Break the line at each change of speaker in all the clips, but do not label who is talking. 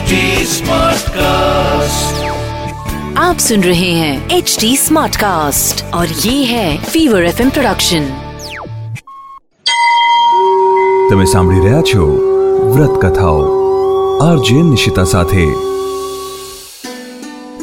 HD Smartcast.
आप सुन रहे हैं एच डी स्मार्ट कास्ट और ये है फीवर एफ प्रोडक्शन
તમે સાંભળી રહ્યા છો વ્રત કથાઓ આરજે નિશિતા સાથે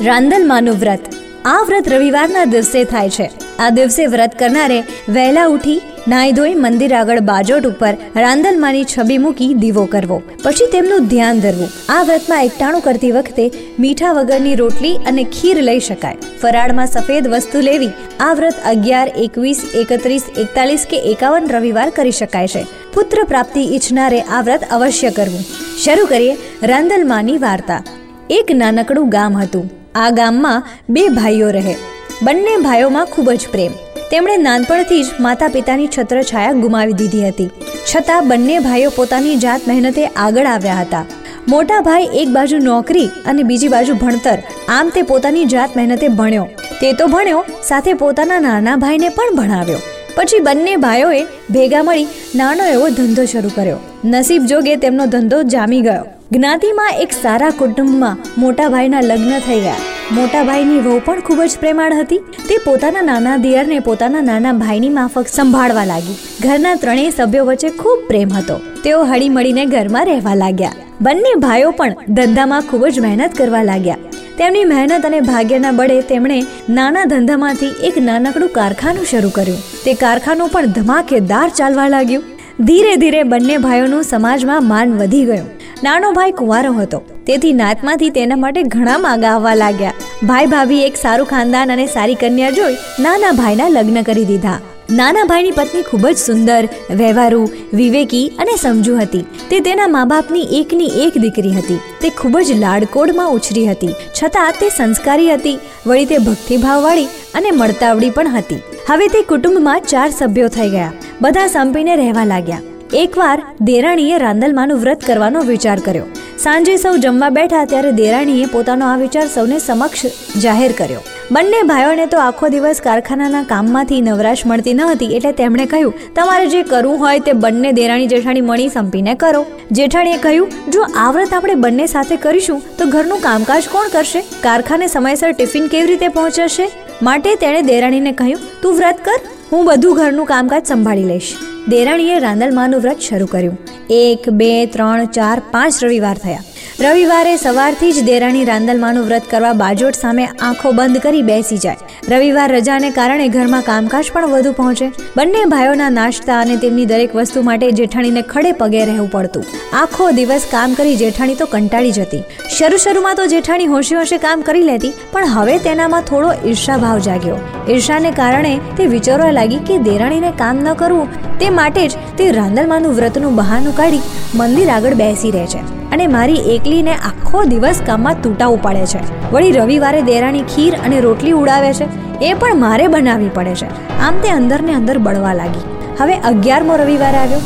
રાંદલમાનું વ્રત આ વ્રત રવિવારના દિવસે થાય છે આ દિવસે વ્રત કરનારે વહેલા ઉઠી નાઈ ધોઈ મંદિર આગળ બાજોટ ઉપર રાંદલમાની છબી મૂકી દીવો કરવો. પછી તેમનું ધ્યાન ધરવું. આ વ્રતમાં એકટાણું કરતી વખતે મીઠા વગરની રોટલી અને ખીર લઈ શકાય. ફરાળમાં સફેદ વસ્તુ લેવી. આ વ્રત અગિયાર, એકવીસ, એકત્રીસ, એકતાલીસ કે એકાવન રવિવાર કરી શકાય છે. પુત્ર પ્રાપ્તિ ઈચ્છનારે આ વ્રત અવશ્ય કરવું. શરૂ કરીએ રાંદલમાની વાર્તા. એક નાનકડું ગામ હતું. આ ગામમાં બે ભાઈઓ રહે. બંને ભાઈઓમાં ખૂબ જ પ્રેમ. તેમણે નાનપણથી જ માતા પિતાની છત્રછાયા ગુમાવી દીધી હતી. છતાં બંને ભાઈઓ પોતાની જાત મહેનતે આગળ આવ્યા હતા. મોટા ભાઈ એક બાજુ નોકરી અને બીજી બાજુ ભણતર. આમ તે પોતાની જાત મહેનતે ભણ્યો. તે તો ભણ્યો, સાથે પોતાના નાના ભાઈને પણ ભણાવ્યો. પછી બંને ભાઈઓએ ભેગા મળી નાનો એવો ધંધો શરૂ કર્યો. નસીબ જોગે તેમનો ધંધો જામી ગયો. જ્ઞાતિમાં એક સારા કુટુંબમાં મોટા ભાઈના લગ્ન થઈ ગયા. મોટા ભાઈની વહુ પણ ખૂબ જ પ્રેમાળ હતી. તે પોતાના નાના દિયરને પોતાના નાના ભાઈની માફક સંભાળવા લાગી. ઘરના ત્રણેય સભ્યો વચ્ચે ખૂબ પ્રેમ હતો. તેઓ હળી મળીને ઘરમાં રહેવા લાગ્યા. બંને ભાઈઓ પણ ધંધામાં ખૂબ જ મહેનત કરવા લાગ્યા. તેમની મહેનત અને ભાગ્યના બળે તેમણે નાના ધંધામાંથી એક નાનકડું કારખાનું શરૂ કર્યું. તે કારખાનું પણ ધમાકેદાર ચાલવા લાગ્યું. ધીરે ધીરે બંને ભાઈઓનું સમાજમાં માન વધી ગયું. નાનો ભાઈ કુંવારો હતો. તેથી નાતમાંથી તેના માટે ઘણા માંગા આવવા લાગ્યા. ભાઈ ભાભી એક સારું ખાનદાન અને સારી કન્યા જોઈ નાના ભાઈના લગ્ન કરી દીધા. નાના ભાઈની પત્ની ખૂબ જ સુંદર, વ્યવહારુ, વિવેકી અને સમજુ હતી. તે તેના મા બાપની એકની એક દીકરી હતી. તે ખૂબ જ લાડકોડમાં ઉછરી હતી. છતાં તે સંસ્કારી હતી, વળી તે ભક્તિભાવવાળી અને મળતાવડી પણ હતી. હવે તે કુટુંબમાં ચાર સભ્યો થઈ ગયા. બધા સંપીને રહેવા લાગ્યા. એકવાર દેરાણીએ રાંદલમાનું વ્રત કરવાનો વિચાર કર્યો. સાંજે સૌ જમવા બેઠા ત્યારે દેરાણીએ પોતાનો આ વિચાર સૌને સમક્ષ જાહેર કર્યો. બંને ભાઈઓને તો આખો દિવસ કારખાનાના કામમાંથી નવરાશ મળતી ન હતી એટલે તેમણે કહ્યું, તમારે જે કરવું હોય તે બંને દેરાણી જેઠાણી મણી સંપીને કરો. જેઠાણીએ કહ્યું, જો આ વ્રત આપણે બંને સાથે કરીશું, તો ઘરનું કામકાજ કોણ કરશે? કારખાને સમયસર ટિફિન કેવી રીતે પહોંચાશે? માટે તેણે દેરાણીને કહ્યું, તું વ્રત કર, હું બધું ઘરનું કામકાજ સંભાળી લઈશ. દેરાણીએ રાંદલમાનું વ્રત શરૂ કર્યું. એક બે ત્રણ ચાર પાંચ રવિવાર થયા. રવિવારે સવારથી જ દેરાણી રાંદલમાનું વ્રત કરવા બાજોટ સામે આંખો બંધ કરી બેસી જાય. રવિવાર રજાને કારણે ઘરમાં કામકાજ પણ વધુ પહોંચે. બંને ભાઈઓના નાસ્તા અને તેમની દરેક વસ્તુ માટે જેઠાણીને ખડે પગે રહેવું પડતું. આખો દિવસ કામ કરી જેઠાણી તો કંટાળી જતી. શરૂ શરૂમાં તો જેઠાણી હોશે હોશે કામ કરી લેતી, પણ હવે તેનામાં થોડો ઈર્ષાભાવ જાગ્યો. ઈર્ષાને કારણે તે વિચારવા લાગી કે દેરાણીને કામ ન કરવું, તે માટે જ તે રાંદલમાનું વ્રતનું બહાનું કાઢી મંદિર આગળ બેસી રહે છે. અને મારી એકલીને આખો દિવસ કામમાં તૂટાવું ઉપાડે છે. વળી રવિવારે દેરાણી ખીર અને રોટલી ઉડાવે છે. એ પણ મારે બનાવવી પડે છે. આમ તે અંદરને અંદર બળવા લાગી. હવે અગિયારમો રવિવાર આવ્યો.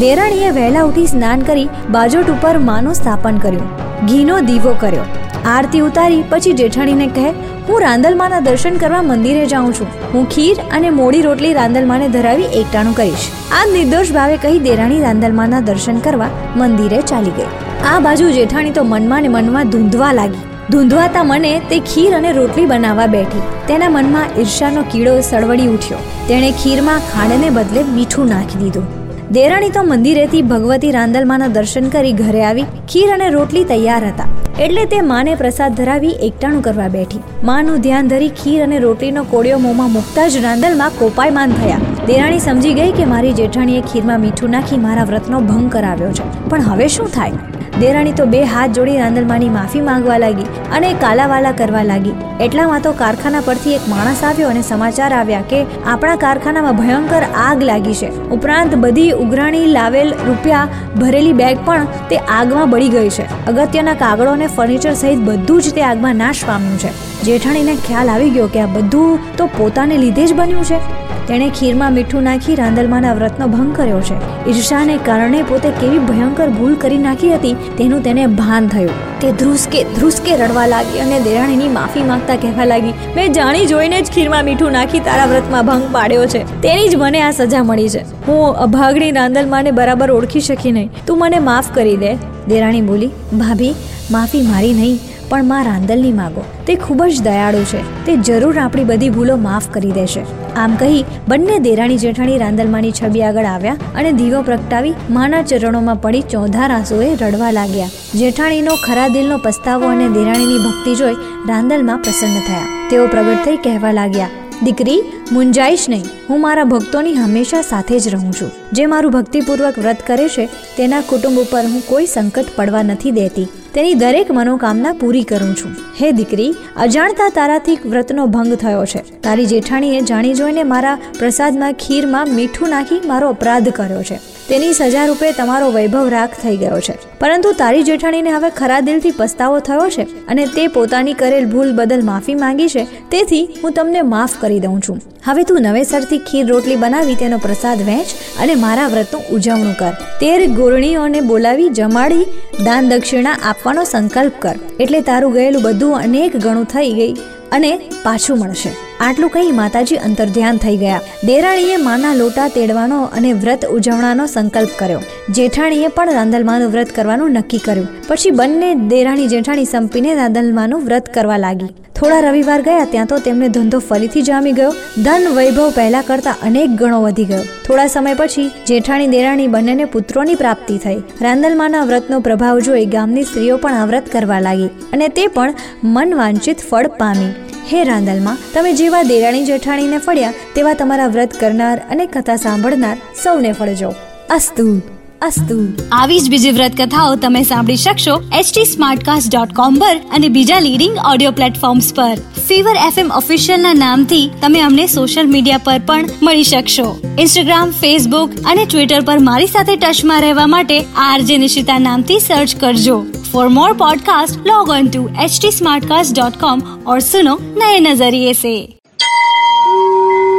દેરાણીએ વહેલા ઉઠી સ્નાન કરી બાજોટ ઉપર માનું સ્થાપન કર્યું. ઘીનો દીવો કર્યો. આરતી ઉતારી પછી જેઠાણીને કહે, હું રાંદલમાના દર્શન કરવા મંદિરે જાઉં છું. હું ખીર અને મોડી રોટલી રાંદલમાને ધરાવી એકટાણું કરીશ. આ નિર્દોષ ભાવે કહી દેરાણી રાંદલમાના દર્શન કરવા મંદિરે ચાલી ગઈ. આ બાજુ જેઠાણી તો મનમાં ને મનમાં ધૂંધવા લાગી. ધૂંધવાતા મને તે ખીર અને રોટલી બનાવવા બેઠી. તેના મનમાં ઈર્ષાનો કીડો સળવડી ઉઠ્યો. તેણે ખીરમાં ખાંડને બદલે મીઠું નાખી દીધું. દેરાણી તો મંદિરેથી ભગવતી રાંદલમાના દર્શન કરી ઘરે આવી, ખીર અને રોટલી તૈયાર હતા. એટલે તે માને પ્રસાદ ધરાવી એકટાણું કરવા બેઠી. માનું ધ્યાન ધરી ખીર અને રોટલીનો કોળિયો મોંમાં મૂકતા જ રાંદલમાં કોપાયમાન થયા. દેરાણી સમજી ગઈ કે મારી જેઠાણીએ ખીરમાં મીઠું નાખી મારા વ્રતનો ભંગ કરાવ્યો છે. પણ હવે શું થાય? દેરાણી તો બે હાથ જોડી રાંદલમાની માફી માંગવા લાગી અને કાલાવાલા કરવા લાગી. એટલામાં તો કારખાના પરથી એક માણસ આવ્યો અને સમાચાર આવ્યા કે આપણા કારખાનામાં ભયંકર આગ લાગી છે. ઉપરાંત બધી ઉઘરાણી, લાવેલ રૂપિયા, ભરેલી બેગ પણ તે આગમાં બળી ગઈ છે. અગત્યના કાગળો અને ફર્નિચર સહિત બધું જ તે આગમાં નાશ પામ્યું છે. જેઠાણીને ખ્યાલ આવી ગયો કે આ બધું તો પોતાને લીધે જ બન્યું છે. તેણે ખીરમાં મીઠું નાખી રાંદલમાના વ્રતનો ભંગ કર્યો છે. ઈર્ષાને કારણે પોતે કેવી ભયંકર ભૂલ કરી નાખી હતી તેનું તેને ભાન થયું. તે ધ્રુસકે ધ્રુસકે રડવા લાગી અને દેરાણીની માફી માંગતા કહેવા લાગી, મેં જાણી જોઈને જ ખીરમાં મીઠું નાખી તારા વ્રતમાં ભંગ પાડ્યો છે. તેની જ મને આ સજા મળી છે. હું અભાગણી રાંદલમાને બરાબર ઓળખી શકી નહીં. તું મને માફ કરી દે. દેરાણી બોલી, ભાભી, માફી મારી નહીં. પણ માં રાંદલની માગો. તે ખૂબ જ દયાળુ છે. તે જરૂર આપણી બધી ભૂલો માફ કરી દેશે. આમ કહી બંને દેરાણી જેઠાણી રાંદલમાની છબી આગળ આવ્યા અને દીવો પ્રગટાવી માના ચરણોમાં પડી ચોધાર આંસુએ રડવા લાગ્યા. જેઠાણીનો ખરા દિલનો પસ્તાવો અને દેરાણીની ભક્તિ જોઈ રાંદલમાં પ્રસન્ન થયા. તેઓ પ્રગટ થઈ કહેવા લાગ્યા, દીકરી મુંજાઈશ નહીં. હું મારા ભક્તોની હંમેશા સાથે જ રહું છું. જે મારું ભક્તિપૂર્વક વ્રત કરે છે, તેના કુટુંબ ઉપર હું કોઈ સંકટ પડવા નથી દેતી. તેની દરેક મનોકામના પૂરી કરું છું. હે દીકરી, અજાણતા તારાથી વ્રતનો ભંગ થયો છે. તારી જેઠાણીએ જાણી જોઈને મારા પ્રસાદમાં ખીરમાં મીઠું નાખી મારો અપરાધ કર્યો છે. તેની સજા રૂપે તમારો વૈભવ રાખ થઈ ગયો છે. પરંતુ તારી જેઠાણીને હવે ખરા દિલથી પસ્તાવો થયો છે અને તે પોતાની કરેલ ભૂલ બદલ માફી માંગી છે, તેથી હું તમને માફ કરી દઉં છું. હવે તું નવેસરથી ખીર રોટલી બનાવી, તેનો પ્રસાદ વહેંચ અને મારા વ્રતનું ઉજવણું કર. તેર ગોરણીઓને બોલાવી, જમાડી, દાન દક્ષિણા આપવાનો સંકલ્પ કર. એટલે તારું ગયેલું બધું અનેક ગણું થઈ ગઈ અને પાછું મળશે. આટલું કહી માતાજી અંતર્ધ્યાન થઈ ગયા. દેરાણીએ માના લોટા તેડવાનો અને વ્રત ઉજવણાનો સંકલ્પ કર્યો. જેઠાણીએ પણ રાંદલમાનું વ્રત કરવાનું નક્કી કર્યું. પછી બંને દેરાણી જેઠાણી સંપીને રાંદલમાનું વ્રત કરવા લાગી. થોડા રવિવાર ગયા ત્યાં તો તેમને ધંધો ફરીથી જામી ગયો. ધન વૈભવ પહેલા કરતા અનેક ગણો વધી ગયો. થોડા સમય પછી જેઠાણી દેરાણી બંનેને પુત્રોની પ્રાપ્તિ થઈ. રાંદલમાના વ્રતનો પ્રભાવ જોઈ ગામની સ્ત્રીઓ પણ આ વ્રત કરવા લાગી અને તે પણ મન વાંચિત ફળ પામી. હે રાંદલમાં, તમે જેવા દેરાણી જેઠાણીને ફળ્યા, તેવા તમારા વ્રત કરનાર અને કથા સાંભળનાર સૌને ફળજો. અસ્તુ અસ્તુ.
આવી જ બીજી વ્રત કથાઓ તમે સાંભળી શકશો એચટી સ્માર્ટકાસ્ટ ડોટ કોમ પર અને બીજા લીડિંગ ઓડિયો પ્લેટફોર્મ્સ પર. ફીવર એફએમ ઓફિશિયલ ના નામથી તમે અમને સોશિયલ મીડિયા પર પણ મળી શકશો. ઇન્સ્ટાગ્રામ ફેસબુક અને ટ્વિટર પર મારી સાથે ટચમાં રહેવા માટે આરજે નિશિતા નામથી સર્ચ કરજો. For more podcast log on to htsmartcast.com और सुनो नए नजरिए से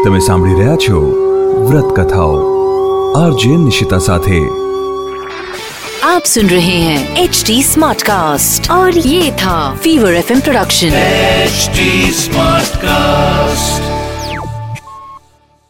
તમે સાંભળી રહ્યા છો વ્રત કથાઓ આરજે નિશિતા સાથે
आप सुन रहे हैं एच डी स्मार्ट कास्ट और ये था fever F production
HD Smartcast.